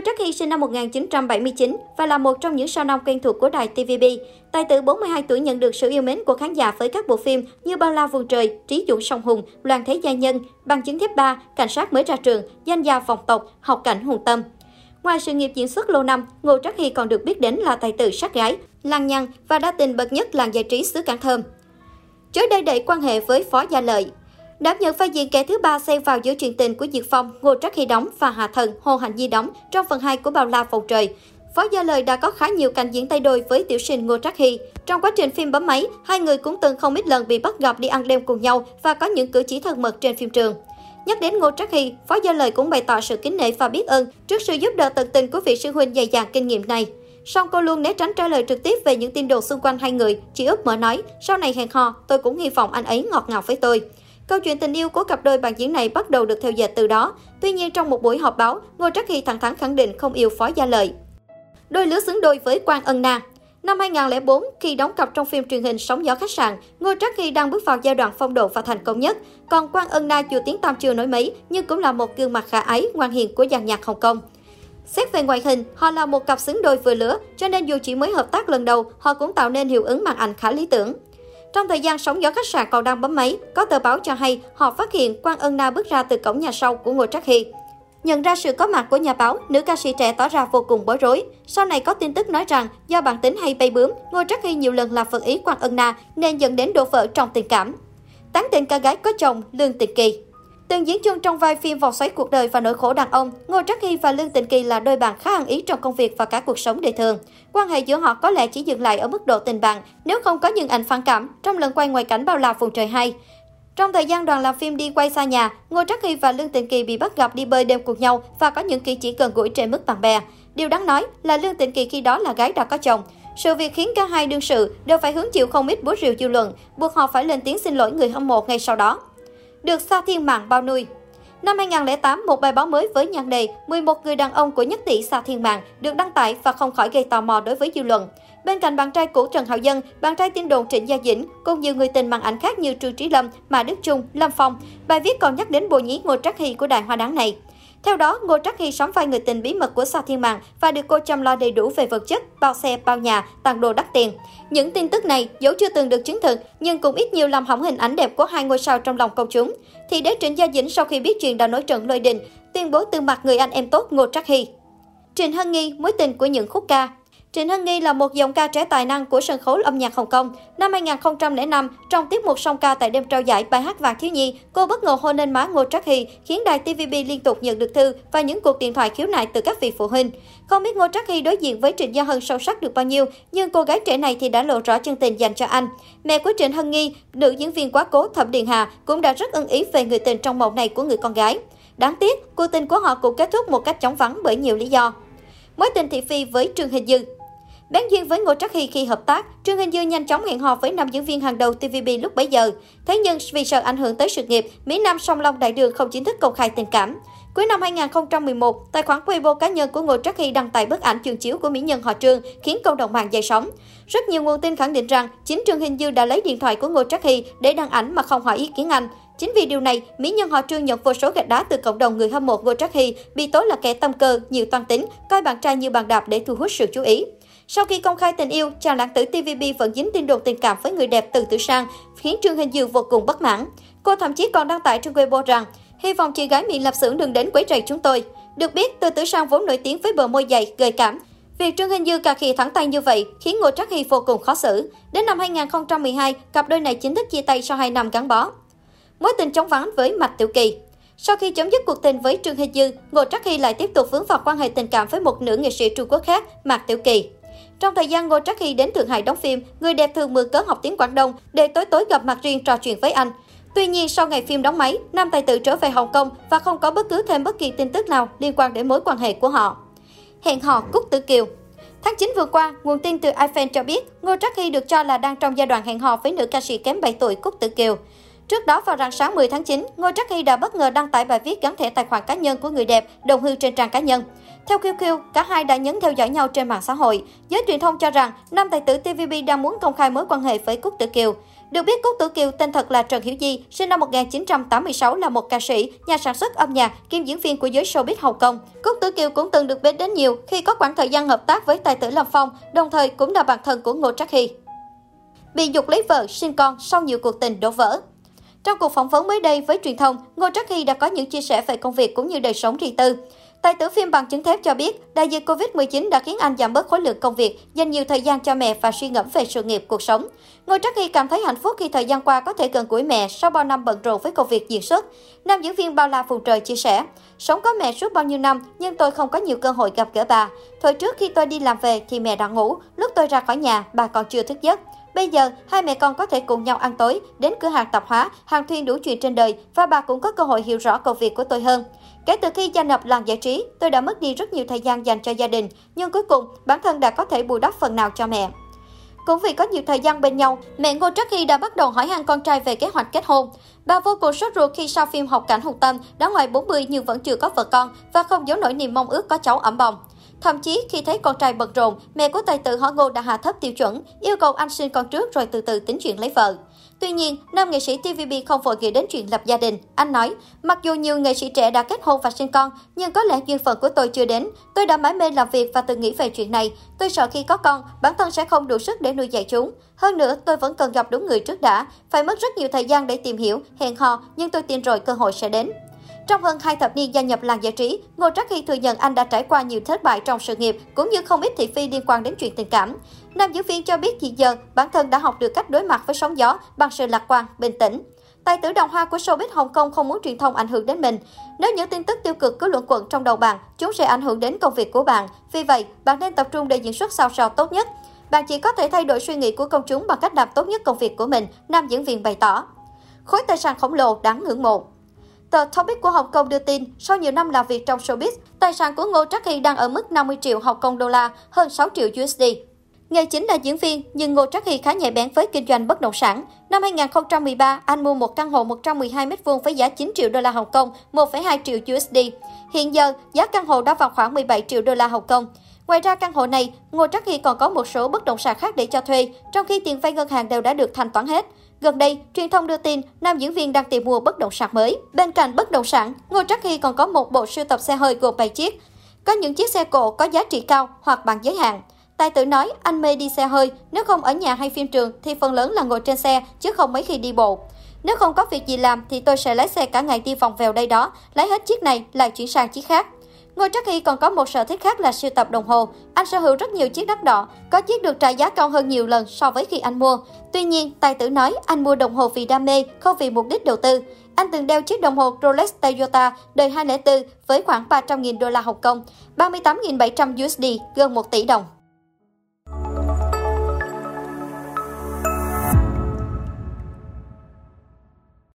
Ngô Trắc Hy sinh năm 1979 và là một trong những sao nam quen thuộc của đài TVB. Tài tử 42 tuổi nhận được sự yêu mến của khán giả với các bộ phim như Bao la vùng trời, Trí dũng sông hùng, Loan thế gia nhân, Bằng chứng thép ba, Cảnh sát mới ra trường, Danh gia vòng tộc, Học cảnh hùng tâm. Ngoài sự nghiệp diễn xuất lâu năm, Ngô Trắc Hy còn được biết đến là tài tử sát gái, lăng nhăng và đa tình bậc nhất làng giải trí xứ Cảng Thơm. Chối đây đẩy quan hệ với Phó Gia Lợi, Đảm nhận vai diễn kẻ thứ ba xen vào giữa chuyện tình của Diệt Phong, Ngô Trắc Hy đóng và Hạ Thần, Hồ Hạnh Di đóng trong phần 2 của Bao La Phòng Trời. Phó Gia Lời đã có khá nhiều cảnh diễn tay đôi với tiểu sinh Ngô Trắc Hy. Trong quá trình phim bấm máy, hai người cũng từng không ít lần bị bắt gặp đi ăn đêm cùng nhau và có những cử chỉ thân mật trên phim trường. Nhắc đến Ngô Trắc Hy, Phó Gia Lời cũng bày tỏ sự kính nể và biết ơn trước sự giúp đỡ tận tình của vị sư huynh dày dạn kinh nghiệm này. Song cô luôn né tránh trả lời trực tiếp về những tin đồn xung quanh hai người. chỉ úp mở nói, sau này hẹn hò, tôi cũng hy vọng anh ấy ngọt ngào với tôi. Câu chuyện tình yêu của cặp đôi bạn diễn này bắt đầu được theo dệt từ đó. Tuy nhiên trong một buổi họp báo, Ngô Trắc Hy thẳng thắn khẳng định không yêu Phó Gia Lợi. Đôi lứa xứng đôi với Quang Ân Na Năm 2004, khi đóng cặp trong phim truyền hình Sóng gió khách sạn, Ngô Trắc Hy đang bước vào giai đoạn phong độ và thành công nhất. Còn Quang Ân Na dù tiếng tam chưa nổi mấy, nhưng cũng là một gương mặt khả ái, ngoan hiền của dàn nhạc Hồng Kông. Xét về ngoại hình, họ là một cặp xứng đôi vừa lứa, cho nên dù chỉ mới hợp tác lần đầu, họ cũng tạo nên hiệu ứng màn ảnh khá lý tưởng. Trong thời gian sống gió khách sạn còn đang bấm máy, có tờ báo cho hay họ phát hiện Quang Ân Na bước ra từ cổng nhà sau của Ngô trác Hy. Nhận ra sự có mặt của nhà báo, nữ ca sĩ trẻ tỏ ra vô cùng bối rối. Sau này có tin tức nói rằng do bản tính hay bay bướm, Ngô trác Hy nhiều lần là phật ý Quang Ân Na nên dẫn đến đổ vỡ trong tình cảm. Tán tình ca gái có chồng Lương tình Kỳ Từng diễn chung trong vai phim Vòng xoáy cuộc đời và nỗi khổ đàn ông, Ngô Trắc Hy và Lương Tịnh Kỳ là đôi bạn khá ăn ý trong công việc và cả cuộc sống đời thường. Quan hệ giữa họ có lẽ chỉ dừng lại ở mức độ tình bạn, nếu không có những ảnh phản cảm trong lần quay ngoài cảnh bao la vùng trời hay. Trong thời gian đoàn làm phim đi quay xa nhà, Ngô Trắc Hy và Lương Tịnh Kỳ bị bắt gặp đi bơi đêm cùng nhau và có những kỳ chỉ gần gũi trên mức bạn bè. Điều đáng nói là Lương Tịnh Kỳ khi đó là gái đã có chồng. Sự việc khiến cả hai đương sự đều phải hứng chịu không ít búa rìu dư luận, buộc họ phải lên tiếng xin lỗi người hâm mộ ngay sau đó. Được Sa Thiên Mạng bao nuôi Năm 2008, một bài báo mới với nhan đề 11 người đàn ông của nhất tỷ Sa thiên mạng được đăng tải và không khỏi gây tò mò đối với dư luận. Bên cạnh bạn trai cũ Trần Hạo Dân, bạn trai tin đồn Trịnh Gia Dĩnh cùng nhiều người tình màn ảnh khác như Trương Trí Lâm, Mà Đức Trung, Lâm Phong, bài viết còn nhắc đến bộ nhí Ngô Trác Hy của đài hoa đáng này. Theo đó, Ngô Trắc Hy sắm vai người tình bí mật của Sa Thiên Mạng và được cô chăm lo đầy đủ về vật chất, bao xe, bao nhà, tặng đồ đắt tiền. Những tin tức này dẫu chưa từng được chứng thực nhưng cũng ít nhiều làm hỏng hình ảnh đẹp của hai ngôi sao trong lòng công chúng. Thì đế Trịnh Gia Dĩnh sau khi biết chuyện đã nổi trận lôi đình, tuyên bố từ mặt người anh em tốt Ngô Trắc Hy. Trịnh Hân Nghi, mối tình của những khúc ca Trịnh Hân Nghi là một giọng ca trẻ tài năng của sân khấu âm nhạc Hồng Kông. Năm 2005, trong tiết mục song ca tại đêm trao giải bài hát vàng thiếu nhi, cô bất ngờ hôn lên má Ngô Trác Hy, khiến đài TVB liên tục nhận được thư và những cuộc điện thoại khiếu nại từ các vị phụ huynh. Không biết Ngô Trác Hy đối diện với Trịnh Gia Hân sâu sắc được bao nhiêu, nhưng cô gái trẻ này thì đã lộ rõ chân tình dành cho anh. Mẹ của Trịnh Hân Nghi, nữ diễn viên quá cố Thẩm Điền Hà, cũng đã rất ưng ý về người tình trong mộng này của người con gái. Đáng tiếc, cuộc tình của họ cũng kết thúc một cách chóng vắng bởi nhiều lý do. Mối tình thị phi với Trương Hình Dư Bén duyên với Ngô Trắc Hy khi hợp tác, Trương Hình Dư nhanh chóng hẹn hò với nam diễn viên hàng đầu TVB lúc bấy giờ. Thế nhưng vì sợ ảnh hưởng tới sự nghiệp, Mỹ Nam song long đại đường không chính thức công khai tình cảm. Cuối năm 2011, tài khoản Weibo cá nhân của Ngô Trắc Hy đăng tải bức ảnh trường chiếu của mỹ nhân họ Trương, khiến cộng đồng mạng dậy sóng. Rất nhiều nguồn tin khẳng định rằng chính Trương Hình Dư đã lấy điện thoại của Ngô Trắc Hy để đăng ảnh mà không hỏi ý kiến anh. Chính vì điều này, mỹ nhân họ Trương nhận vô số gạch đá từ cộng đồng người hâm mộ Ngô Trắc Hy, bị tố là kẻ tâm cơ, nhiều toan tính, coi bạn trai như bàn đạp để thu hút sự chú ý. Sau khi công khai tình yêu, chàng lãng tử TVB vẫn dính tin đồn tình cảm với người đẹp Từ Tử Sang, khiến Trương Hình Dương vô cùng bất mãn. Cô thậm chí còn đăng tải trên Weibo rằng, hy vọng chị gái miệng lập xưởng đừng đến quấy rầy chúng tôi. Được biết, Từ Tử Sang vốn nổi tiếng với bờ môi dày, gợi cảm. Việc Trương Hình Dư cà khịa thẳng tay như vậy khiến Ngô Trác Hy vô cùng khó xử. Đến năm 2012, cặp đôi này chính thức chia tay sau 2 năm gắn bó. Mối tình chóng vắng với Mạch Tiểu Kỳ sau khi chấm dứt cuộc tình với Trương Hình Dư, Ngô Trắc Hy lại tiếp tục vướng vào quan hệ tình cảm với một nữ nghệ sĩ Trung Quốc khác, Mạc Tiểu Kỳ. Trong thời gian Ngô Trác Hy đến Thượng Hải đóng phim, người đẹp thường mượn cớ học tiếng Quảng Đông để tối tối gặp mặt riêng trò chuyện với anh. Tuy nhiên, sau ngày phim đóng máy, nam tài tử trở về Hồng Kông và không có bất cứ thêm bất kỳ tin tức nào liên quan đến mối quan hệ của họ. Hẹn hò Cúc Tử Kiều Tháng 9 vừa qua, nguồn tin từ iFan cho biết Ngô Trác Hy được cho là đang trong giai đoạn hẹn hò với nữ ca sĩ kém 7 tuổi Cúc Tử Kiều. Trước đó vào rạng sáng 10 tháng 9, Ngô Trác Hy đã bất ngờ đăng tải bài viết gắn thẻ tài khoản cá nhân của người đẹp đồng hương trên trang cá nhân. Theo QQ, cả hai đã nhấn theo dõi nhau trên mạng xã hội. Giới truyền thông cho rằng nam tài tử TVB đang muốn công khai mối quan hệ với Cúc Tử Kiều. Được biết, Cúc Tử Kiều tên thật là Trần Hiểu Di, sinh năm 1986 là một ca sĩ, nhà sản xuất âm nhạc, kiêm diễn viên của giới showbiz Hồng Kông. Cúc Tử Kiều cũng từng được biết đến nhiều khi có khoảng thời gian hợp tác với tài tử Lâm Phong, đồng thời cũng là bạn thân của Ngô Trác Hy. Bị dục lấy vợ, sinh con sau nhiều cuộc tình đổ vỡ. Trong cuộc phỏng vấn mới đây với truyền thông, Ngô Trác Hy đã có những chia sẻ về công việc cũng như đời sống riêng tư. Tài tử phim bằng chứng thép cho biết, đại dịch Covid-19 đã khiến anh giảm bớt khối lượng công việc, dành nhiều thời gian cho mẹ và suy ngẫm về sự nghiệp, cuộc sống. Ngôi Trắc Hy cảm thấy hạnh phúc khi thời gian qua có thể gần gũi mẹ sau bao năm bận rộn với công việc diễn xuất. Nam diễn viên Bao La phù Trời chia sẻ, sống có mẹ suốt bao nhiêu năm nhưng tôi không có nhiều cơ hội gặp gỡ bà. Thời trước khi tôi đi làm về thì mẹ đã ngủ, lúc tôi ra khỏi nhà bà còn chưa thức giấc. Bây giờ, hai mẹ con có thể cùng nhau ăn tối, đến cửa hàng tạp hóa, hàng thuyên đủ chuyện trên đời và bà cũng có cơ hội hiểu rõ công việc của tôi hơn. Kể từ khi gia nhập làng giải trí, tôi đã mất đi rất nhiều thời gian dành cho gia đình, nhưng cuối cùng bản thân đã có thể bù đắp phần nào cho mẹ. Cũng vì có nhiều thời gian bên nhau, mẹ Ngô Trắc Hy đã bắt đầu hỏi han con trai về kế hoạch kết hôn. Bà vô cùng sốt ruột khi sau phim Học cảnh Hùng Tâm đã ngoài 40 nhưng vẫn chưa có vợ con và không giấu nổi niềm mong ước có cháu ẩm bồng. Thậm chí khi thấy con trai bận rộn, mẹ của tài tử họ Ngô đã hạ thấp tiêu chuẩn, yêu cầu anh sinh con trước rồi từ từ tính chuyện lấy vợ. Tuy nhiên, nam nghệ sĩ TVB không vội nghĩ đến chuyện lập gia đình. Anh nói, mặc dù nhiều nghệ sĩ trẻ đã kết hôn và sinh con, nhưng có lẽ duyên phận của tôi chưa đến. Tôi đã mãi mê làm việc và từng nghĩ về chuyện này. Tôi sợ khi có con, bản thân sẽ không đủ sức để nuôi dạy chúng. Hơn nữa, tôi vẫn cần gặp đúng người trước đã. Phải mất rất nhiều thời gian để tìm hiểu, hẹn hò, nhưng tôi tin rồi cơ hội sẽ đến. Trong hơn hai thập niên gia nhập làng giải trí, Ngô Trác Hy thừa nhận anh đã trải qua nhiều thất bại trong sự nghiệp, cũng như không ít thị phi liên quan đến chuyện tình cảm. Nam diễn viên cho biết hiện giờ, bản thân đã học được cách đối mặt với sóng gió bằng sự lạc quan, bình tĩnh. Tài tử đồng hoa của showbiz Hồng Kông không muốn truyền thông ảnh hưởng đến mình. Nếu những tin tức tiêu cực cứ luẩn quẩn trong đầu bạn, chúng sẽ ảnh hưởng đến công việc của bạn. Vì vậy, bạn nên tập trung để diễn xuất sao sao tốt nhất. Bạn chỉ có thể thay đổi suy nghĩ của công chúng bằng cách làm tốt nhất công việc của mình, nam diễn viên bày tỏ. Khối tài sản khổng lồ đáng ngưỡng mộ. Tờ Topic của Hồng Kông đưa tin, sau nhiều năm làm việc trong showbiz, tài sản của Ngô Trắc Hy đang ở mức 50 triệu Hồng Kông đô la, hơn 6 triệu USD. Nghề chính là diễn viên, nhưng Ngô Trắc Hy khá nhạy bén với kinh doanh bất động sản. Năm 2013, anh mua một căn hộ 112 m2 với giá 9 triệu đô la Hồng Kông, 1,2 triệu USD. Hiện giờ, giá căn hộ đã vào khoảng 17 triệu đô la Hồng Kông. Ngoài ra căn hộ này, Ngô Trắc Hy còn có một số bất động sản khác để cho thuê, trong khi tiền vay ngân hàng đều đã được thanh toán hết. Gần đây, truyền thông đưa tin nam diễn viên đang tìm mua bất động sản mới. Bên cạnh bất động sản, Ngô Trắc Hy còn có một bộ sưu tập xe hơi gồm 7 chiếc. Có những chiếc xe cộ có giá trị cao hoặc bằng giới hạn. Tài tử nói anh mê đi xe hơi, nếu không ở nhà hay phim trường thì phần lớn là ngồi trên xe chứ không mấy khi đi bộ. Nếu không có việc gì làm thì tôi sẽ lái xe cả ngày đi vòng vèo đây đó, lấy hết chiếc này lại chuyển sang chiếc khác. Ngô Trắc Hy còn có một sở thích khác là sưu tập đồng hồ. Anh sở hữu rất nhiều chiếc đắt đỏ, có chiếc được trả giá cao hơn nhiều lần so với khi anh mua. Tuy nhiên, tài tử nói anh mua đồng hồ vì đam mê, không vì mục đích đầu tư. Anh từng đeo chiếc đồng hồ Rolex Toyota đời 204 với khoảng 300.000 đô la Hồng Kông, 38.700 USD, gần 1 tỷ đồng.